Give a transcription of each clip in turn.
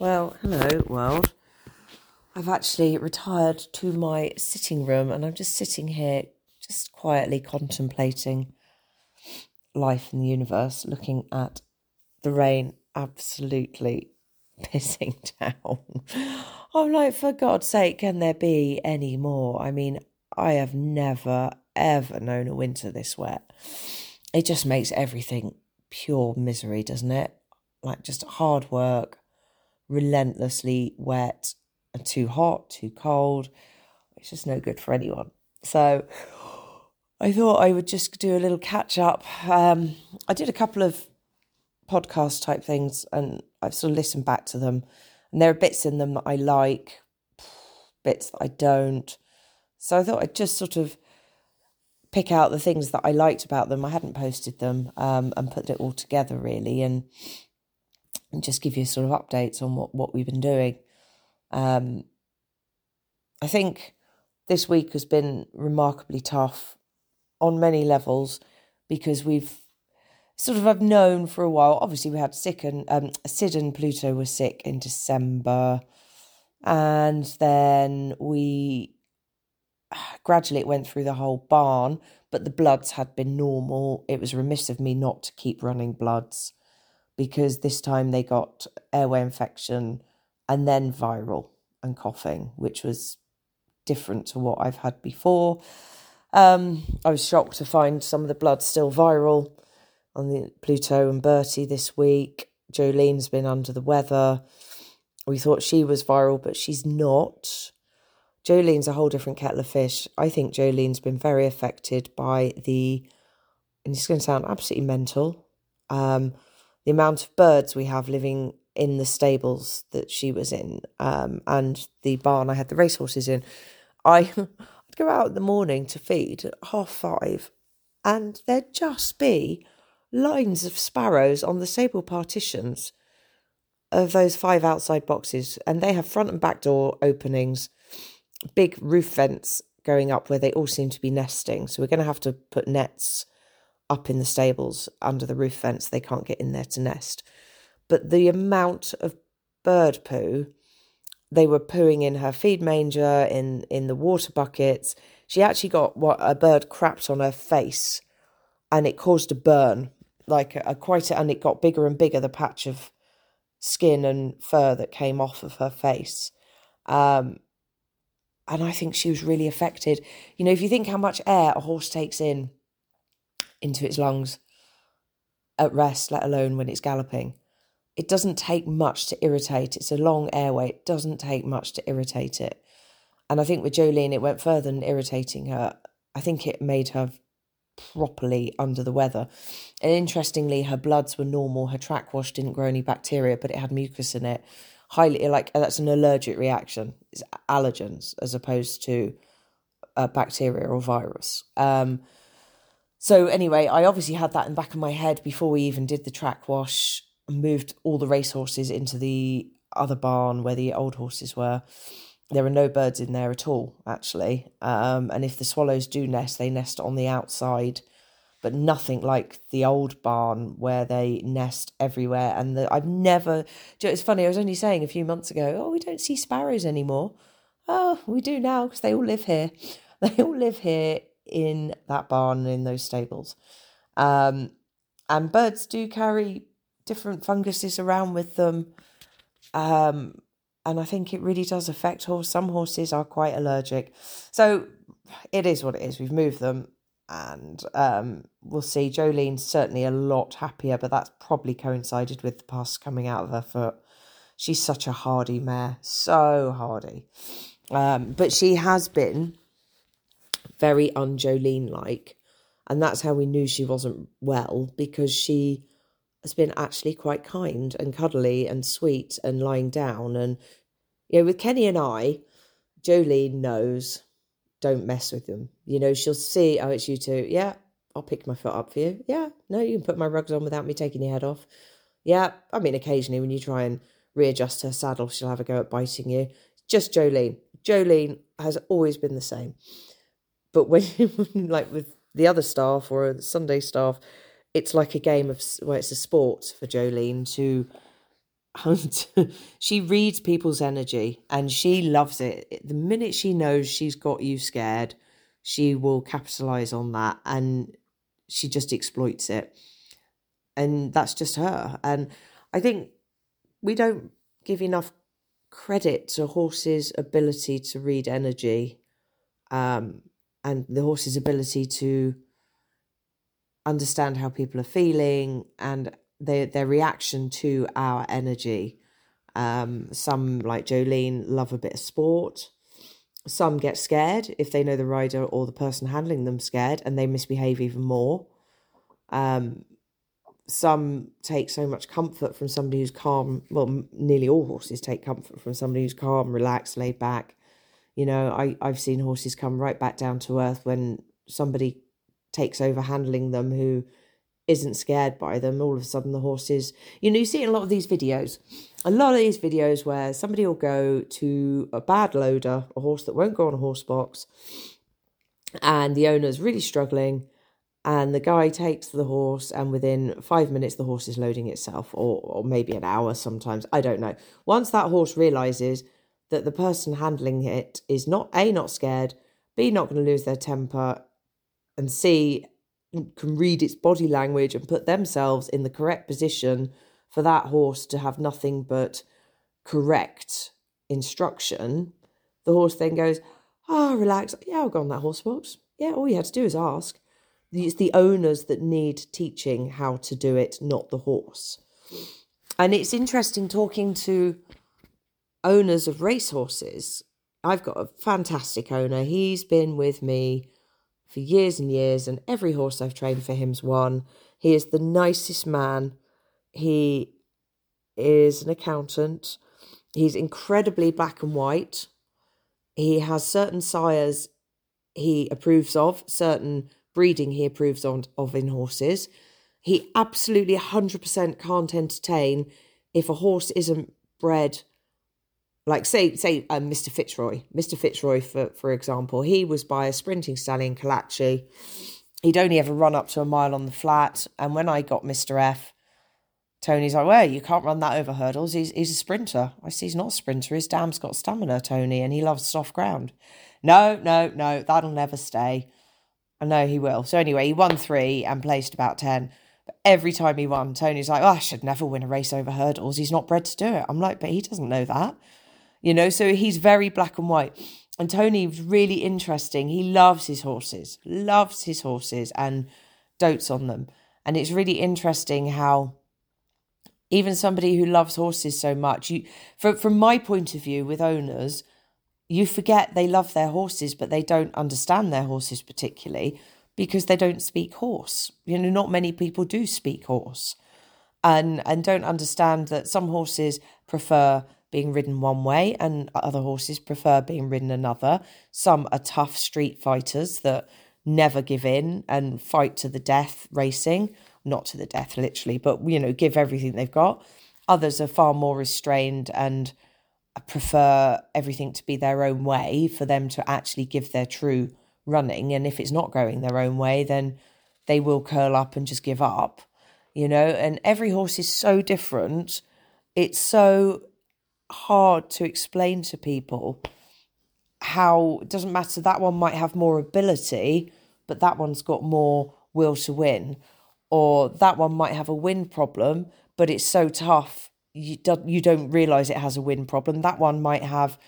Well, hello, world. I've actually retired to my sitting room and I'm just sitting here, just quietly contemplating life in the universe, looking at the rain absolutely pissing down. I'm like, for God's sake, can there be any more? I mean, I have never, ever known a winter this wet. It just makes everything pure misery, doesn't it? Like just hard work relentlessly wet and too hot, too cold. It's just no good for anyone. So I thought I would just do a little catch up. Um, I did a couple of podcast type things and I've sort of listened back to them. And there are bits in them that I like, bits that I don't. So I thought I'd just sort of pick out the things that I liked about them. I hadn't posted them um, and put it all together really. And and just give you sort of updates on what, what we've been doing. Um, I think this week has been remarkably tough on many levels because we've sort of have known for a while. Obviously, we had sick and um, Sid and Pluto were sick in December, and then we gradually it went through the whole barn. But the bloods had been normal. It was remiss of me not to keep running bloods because this time they got airway infection and then viral and coughing, which was different to what I've had before. Um, I was shocked to find some of the blood still viral on the Pluto and Bertie this week. Jolene's been under the weather. We thought she was viral, but she's not. Jolene's a whole different kettle of fish. I think Jolene's been very affected by the, and it's going to sound absolutely mental, um, the amount of birds we have living in the stables that she was in um, and the barn I had the racehorses in. I, I'd go out in the morning to feed at half five, and there'd just be lines of sparrows on the stable partitions of those five outside boxes, and they have front and back door openings, big roof vents going up where they all seem to be nesting. So we're going to have to put nets up in the stables under the roof fence. They can't get in there to nest. But the amount of bird poo, they were pooing in her feed manger, in, in the water buckets. She actually got what a bird crapped on her face and it caused a burn, like a, a quite a, and it got bigger and bigger, the patch of skin and fur that came off of her face. Um, and I think she was really affected. You know, if you think how much air a horse takes in into its lungs at rest, let alone when it's galloping. It doesn't take much to irritate. It's a long airway. It doesn't take much to irritate it. And I think with Jolene, it went further than irritating her. I think it made her properly under the weather. And interestingly, her bloods were normal. Her trach wash didn't grow any bacteria, but it had mucus in it. Highly like that's an allergic reaction. It's allergens as opposed to a bacteria or virus. Um, so anyway, I obviously had that in the back of my head before we even did the trach wash. and Moved all the racehorses into the other barn where the old horses were. There are no birds in there at all, actually. Um, and if the swallows do nest, they nest on the outside, but nothing like the old barn where they nest everywhere. And the, I've never. It's funny. I was only saying a few months ago, oh, we don't see sparrows anymore. Oh, we do now because they all live here. They all live here in that barn and in those stables. Um, and birds do carry different funguses around with them. Um, and I think it really does affect horse. Some horses are quite allergic. So it is what it is. We've moved them and um, we'll see. Jolene's certainly a lot happier, but that's probably coincided with the pus coming out of her foot. She's such a hardy mare, so hardy. Um, but she has been very unjolene like. And that's how we knew she wasn't well because she has been actually quite kind and cuddly and sweet and lying down. And, you know, with Kenny and I, Jolene knows don't mess with them. You know, she'll see, oh, it's you two. Yeah, I'll pick my foot up for you. Yeah, no, you can put my rugs on without me taking your head off. Yeah, I mean, occasionally when you try and readjust her saddle, she'll have a go at biting you. Just Jolene. Jolene has always been the same. But when, like with the other staff or Sunday staff, it's like a game of, well, it's a sport for Jolene to hunt. she reads people's energy and she loves it. The minute she knows she's got you scared, she will capitalize on that and she just exploits it. And that's just her. And I think we don't give enough credit to horses' ability to read energy um, and the horse's ability to understand how people are feeling and their their reaction to our energy. Um, some like Jolene love a bit of sport. Some get scared if they know the rider or the person handling them scared, and they misbehave even more. Um, some take so much comfort from somebody who's calm. Well, nearly all horses take comfort from somebody who's calm, relaxed, laid back. You know, I, I've seen horses come right back down to earth when somebody takes over handling them who isn't scared by them. All of a sudden, the horses, you know, you see in a lot of these videos, a lot of these videos where somebody will go to a bad loader, a horse that won't go on a horse box, and the owner's really struggling and the guy takes the horse and within five minutes the horse is loading itself or, or maybe an hour sometimes i don't know once that horse realizes that the person handling it is not a not scared b not going to lose their temper and c can read its body language and put themselves in the correct position for that horse to have nothing but correct instruction. The horse then goes ah oh, relax. Yeah i'll go on that horse box yeah all you had to do is ask. It's the owners that need teaching how to do it, not the horse. And it's interesting talking to owners of racehorses. I've got a fantastic owner. He's been with me for years and years, and every horse I've trained for him's won. He is the nicest man. He is an accountant. He's incredibly black and white. He has certain sires he approves of, certain breeding he approves on, of in horses. He absolutely 100% can't entertain if a horse isn't bred like say say um, Mr. Fitzroy, Mr. Fitzroy for for example, he was by a sprinting stallion Kyllachy. He'd only ever run up to a mile on the flat, and when I got Mr. F, Tony's like, "Well, you can't run that over hurdles. He's he's a sprinter." I see he's not a sprinter. His dam's got stamina, Tony, and he loves soft ground. No, no, no, that'll never stay. I know he will. So anyway, he won three and placed about 10. But every time he won, Tony's like, oh, I should never win a race over hurdles. He's not bred to do it. I'm like, but he doesn't know that. You know, so he's very black and white. And Tony was really interesting. He loves his horses, loves his horses and dotes on them. And it's really interesting how even somebody who loves horses so much, you from from my point of view with owners, you forget they love their horses, but they don't understand their horses particularly because they don't speak horse. You know, not many people do speak horse and and don't understand that some horses prefer being ridden one way and other horses prefer being ridden another. Some are tough street fighters that never give in and fight to the death racing, not to the death literally, but you know, give everything they've got. Others are far more restrained and prefer everything to be their own way for them to actually give their true running. And if it's not going their own way, then they will curl up and just give up, you know. And every horse is so different. It's so hard to explain to people how it doesn't matter that one might have more ability, but that one's got more will to win, or that one might have a win problem, but it's so tough you don't you don't realize it has a win problem. That one might have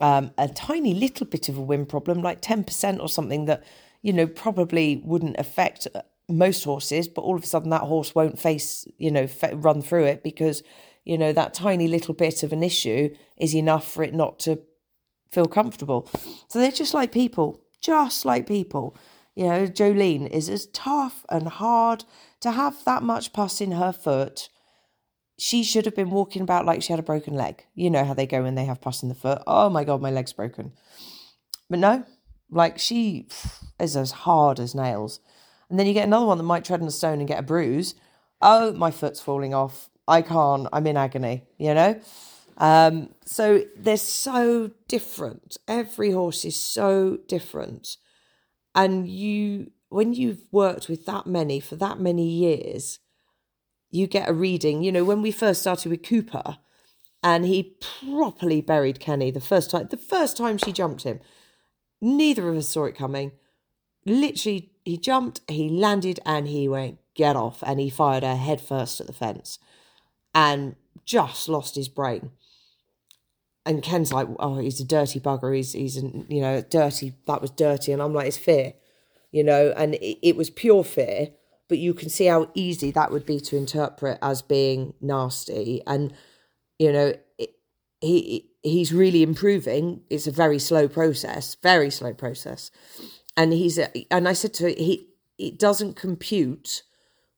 um, a tiny little bit of a win problem, like ten percent or something that you know probably wouldn't affect uh, most horses, but all of a sudden that horse won't face you know run through it because you know that tiny little bit of an issue is enough for it not to feel comfortable. So they're just like people, just like people. You know, Jolene is as tough and hard to have that much pus in her foot she should have been walking about like she had a broken leg. You know how they go when they have pus in the foot. Oh my God, my leg's broken. But no, like she is as hard as nails. And then you get another one that might tread on a stone and get a bruise. Oh, my foot's falling off. I can't. I'm in agony, you know? Um, so they're so different. Every horse is so different. And you, when you've worked with that many for that many years, you get a reading. You know, when we first started with Cooper, and he properly buried Kenny the first time. The first time she jumped him, neither of us saw it coming. Literally, he jumped, he landed, and he went get off, and he fired her head first at the fence, and just lost his brain. And Ken's like, "Oh, he's a dirty bugger. He's he's an, you know dirty. That was dirty." And I'm like, "It's fear, you know." And it, it was pure fear, but you can see how easy that would be to interpret as being nasty and you know, it, he he's really improving. It's a very slow process, very slow process, and he's a, and I said to him, he it doesn't compute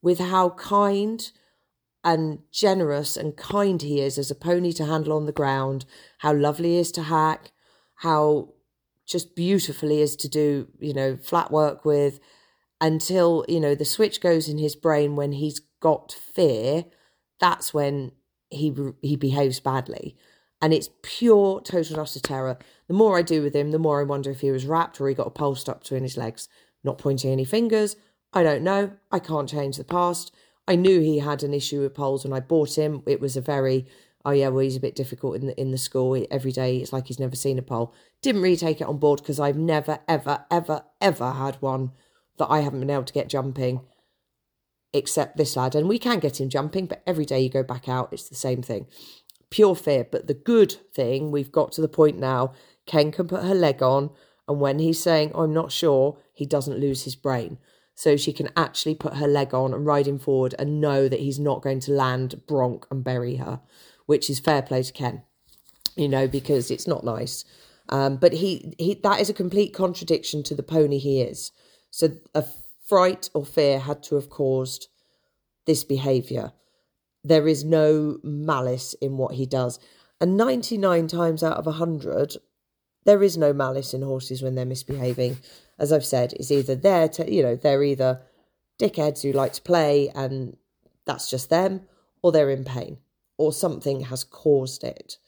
with how kind and generous and kind he is as a pony to handle on the ground, how lovely he is to hack, how just beautiful he is to do, you know, flat work with, until, you know, the switch goes in his brain when he's got fear, that's when he he behaves badly. And it's pure total utter terror. The more i do with him the more i wonder if he was wrapped or he got a pole stuck between his legs. Not pointing any fingers. I don't know. I can't change the past i knew he had an issue with poles when i bought him it was a very oh yeah well he's a bit difficult in the in the school every day it's like he's never seen a pole didn't really take it on board because i've never ever ever ever had one that i haven't been able to get jumping except this lad. And we can get him jumping, but every day you go back out, it's the same thing. Pure fear. But the good thing, we've got to the point now, Ken can put her leg on. And when he's saying, oh, I'm not sure, he doesn't lose his brain. So she can actually put her leg on and ride him forward and know that he's not going to land, bronk, and bury her, which is fair play to Ken, you know, because it's not nice. Um, but he, he that is a complete contradiction to the pony he is. So a fright or fear had to have caused this behaviour. There is no malice in what he does. And 99 times out of 100, there is no malice in horses when they're misbehaving. As I've said, it's either there to, you know, they're either dickheads who like to play and that's just them, or they're in pain, or something has caused it.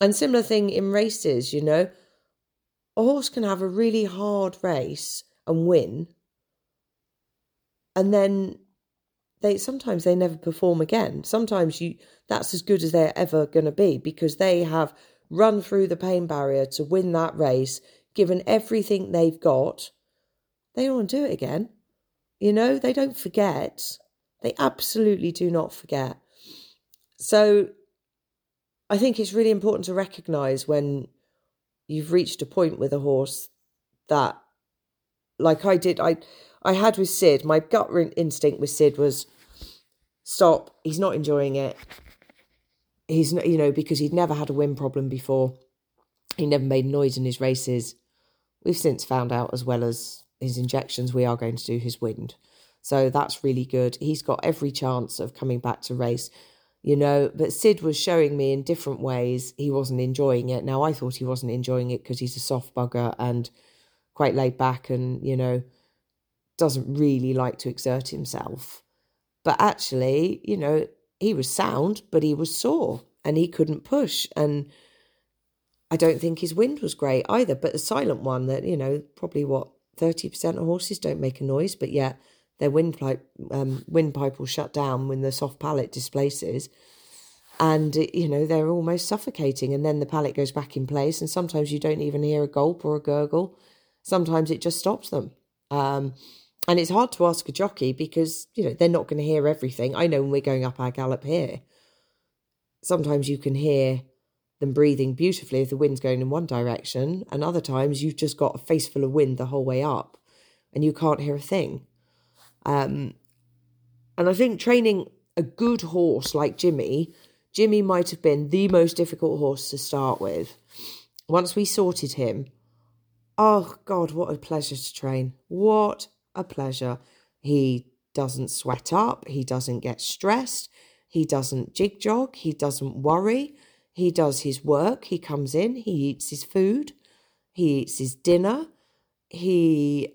And similar thing in races, you know, a horse can have a really hard race and win, and then they sometimes they never perform again. Sometimes you that's as good as they're ever going to be because they have run through the pain barrier to win that race, given everything they've got. They don't want to do it again. You know, they don't forget. They absolutely do not forget. So I think it's really important to recognize when you've reached a point with a horse that like I did I I had with Sid, my gut instinct with Sid was stop. He's not enjoying it. He's not, you know, because he'd never had a wind problem before. He never made noise in his races. We've since found out, as well as his injections, we are going to do his wind. So that's really good. He's got every chance of coming back to race, you know. But Sid was showing me in different ways he wasn't enjoying it. Now, I thought he wasn't enjoying it because he's a soft bugger and quite laid back and, you know, doesn't really like to exert himself. But actually, you know, he was sound, but he was sore and he couldn't push. And I don't think his wind was great either, but a silent one that, you know, probably what, 30% of horses don't make a noise, but yet their windpipe, um, windpipe will shut down when the soft palate displaces. And, you know, they're almost suffocating. And then the palate goes back in place. And sometimes you don't even hear a gulp or a gurgle. Sometimes it just stops them. Um, and it's hard to ask a jockey because, you know, they're not going to hear everything. I know when we're going up our gallop here, sometimes you can hear them breathing beautifully if the wind's going in one direction, and other times you've just got a face full of wind the whole way up and you can't hear a thing. Um, and I think training a good horse like Jimmy, Jimmy might have been the most difficult horse to start with. Once we sorted him, oh God, what a pleasure to train. What a pleasure. He doesn't sweat up, he doesn't get stressed, he doesn't jig jog, he doesn't worry. He does his work, he comes in, he eats his food, he eats his dinner. He,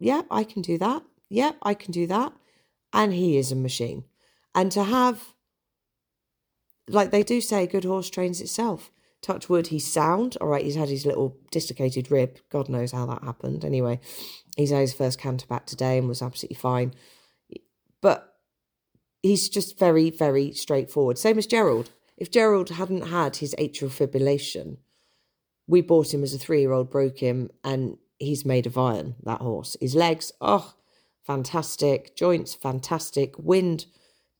yeah, I can do that. Yeah, I can do that. And he is a machine. And to have, like they do say, good horse trains itself. Touch wood, he's sound. All right, he's had his little dislocated rib. God knows how that happened. Anyway, He's had his first canter back today and was absolutely fine. But he's just very, very straightforward. Same as Gerald. If Gerald hadn't had his atrial fibrillation, we bought him as a three year old, broke him, and he's made of iron, that horse. His legs, oh, fantastic. Joints, fantastic. Wind,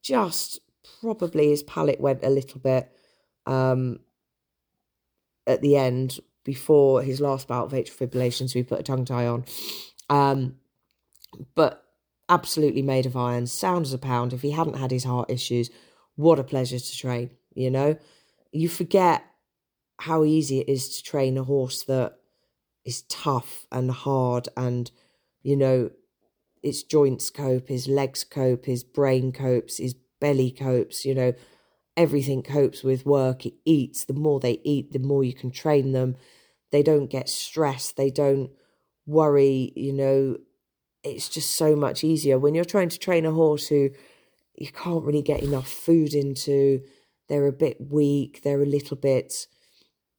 just probably his palate went a little bit um, at the end before his last bout of atrial fibrillation, so we put a tongue tie on. Um, but absolutely made of iron, sound as a pound. If he hadn't had his heart issues, what a pleasure to train, you know? You forget how easy it is to train a horse that is tough and hard and, you know, its joints cope, his legs cope, his brain copes, his belly copes, you know, everything copes with work. It eats. The more they eat, the more you can train them. They don't get stressed. They don't worry, you know, it's just so much easier when you're trying to train a horse who you can't really get enough food into. They're a bit weak. They're a little bit,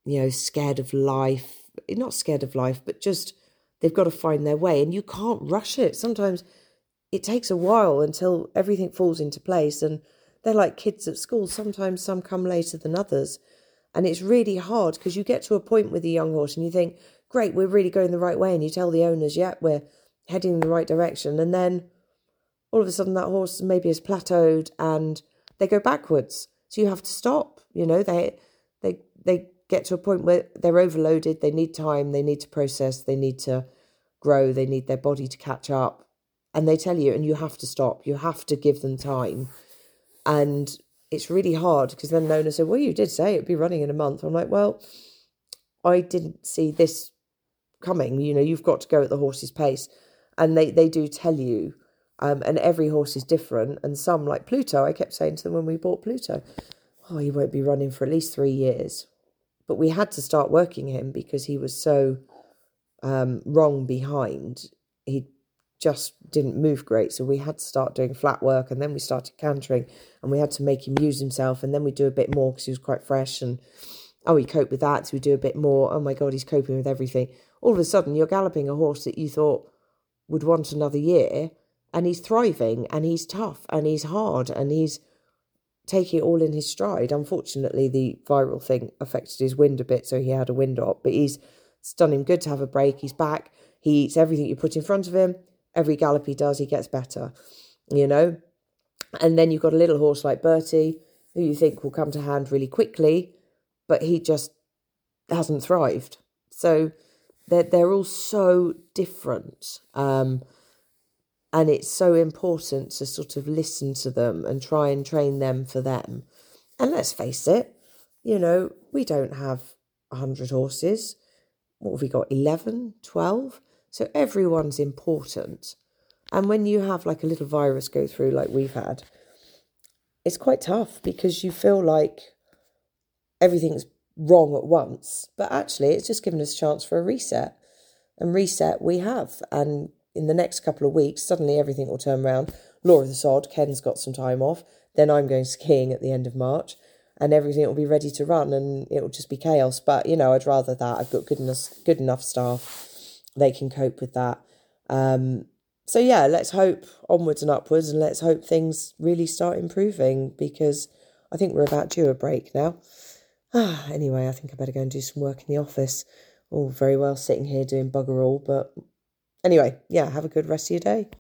you know, scared of life. Eh, not scared of life, but just they've got to find their way. And you can't rush it. Sometimes it takes a while until everything falls into place. And they're like kids at school. Sometimes some come later than others. And it's really hard because you get to a point with a young horse and you think, great, we're really going the right way. And you tell the owners, yeah, we're heading in the right direction. And then all of a sudden that horse maybe is plateaued and they go backwards. So you have to stop. You know, they they they get to a point where they're overloaded, they need time, they need to process, they need to grow, they need their body to catch up. And they tell you, and you have to stop, you have to give them time. And it's really hard because then Nona said, Well, you did say it'd be running in a month. I'm like, Well, I didn't see this coming. You know, you've got to go at the horse's pace and they they do tell you um, and every horse is different. And some like pluto i kept saying to them when we bought pluto oh he won't be running for at least three years. But we had to start working him because he was so um, wrong behind. He just didn't move great. So we had to start doing flat work and then we started cantering and we had to make him use himself and then we do a bit more because he was quite fresh and oh he coped with that. So we do a bit more. Oh my god he's coping with everything. All of a sudden you're galloping a horse that you thought would want another year and he's thriving and he's tough and he's hard and he's taking it all in his stride. Unfortunately, the viral thing affected his wind a bit, so he had a wind up, but he's it's done him good to have a break. He's back. He eats everything you put in front of him. Every gallop he does, he gets better, you know. And then you've got a little horse like Bertie, who you think will come to hand really quickly, but he just hasn't thrived. So they're, they're all so different. Um, and it's so important to sort of listen to them and try and train them for them. And let's face it, you know, we don't have 100 horses. What have we got? 11, 12? So everyone's important. And when you have like a little virus go through, like we've had, it's quite tough because you feel like everything's wrong at once. But actually, it's just given us a chance for a reset. And reset we have. And in the next couple of weeks, suddenly everything will turn around. Law of the Sod, Ken's got some time off. Then I'm going skiing at the end of March. And everything will be ready to run, and it will just be chaos. But you know, I'd rather that. I've got good enough, good enough staff; they can cope with that. Um, so yeah, let's hope onwards and upwards, and let's hope things really start improving because I think we're about due a break now. Ah, anyway, I think I better go and do some work in the office. All very well sitting here doing bugger all, but anyway, yeah, have a good rest of your day.